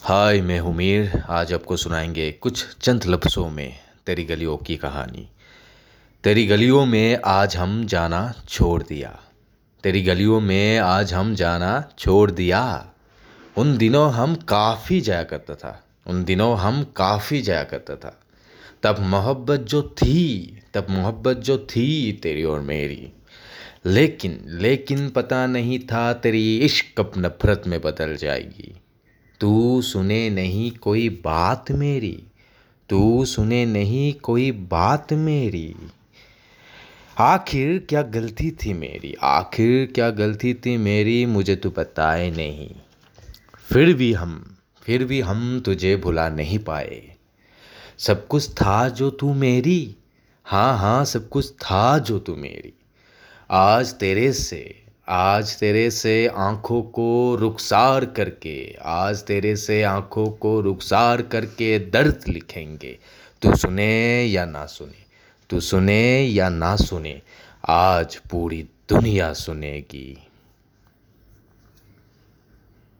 हाय, मैं हूँ मीर आज आपको सुनाएँगे कुछ चंद लफ्ज़ों में तेरी गलियों की कहानी। तेरी गलियों में आज हम जाना छोड़ दिया। तेरी गलियों में आज हम जाना छोड़ दिया। उन दिनों हम काफ़ी जाया करता था। उन दिनों हम काफ़ी जाया करता था। तब मोहब्बत जो थी, तब मोहब्बत जो थी तेरी और मेरी। लेकिन लेकिन पता नहीं था तेरी इश्क कब नफ़रत में बदल जाएगी। तू सुने नहीं कोई बात मेरी, तू सुने नहीं कोई बात मेरी। आखिर क्या गलती थी मेरी? आखिर क्या गलती थी मेरी, मुझे तू बताए नहीं। फिर भी हम, फिर भी हम तुझे भुला नहीं पाए। सब कुछ था जो तू मेरी हाँ हाँ सब कुछ था जो तू मेरी। आज तेरे से आज तेरे से आँखों को रुखसार करके, आज तेरे से आँखों को रुखसार करके दर्द लिखेंगे। तू सुने या ना सुने? तू सुने या ना सुने? आज पूरी दुनिया सुनेगी।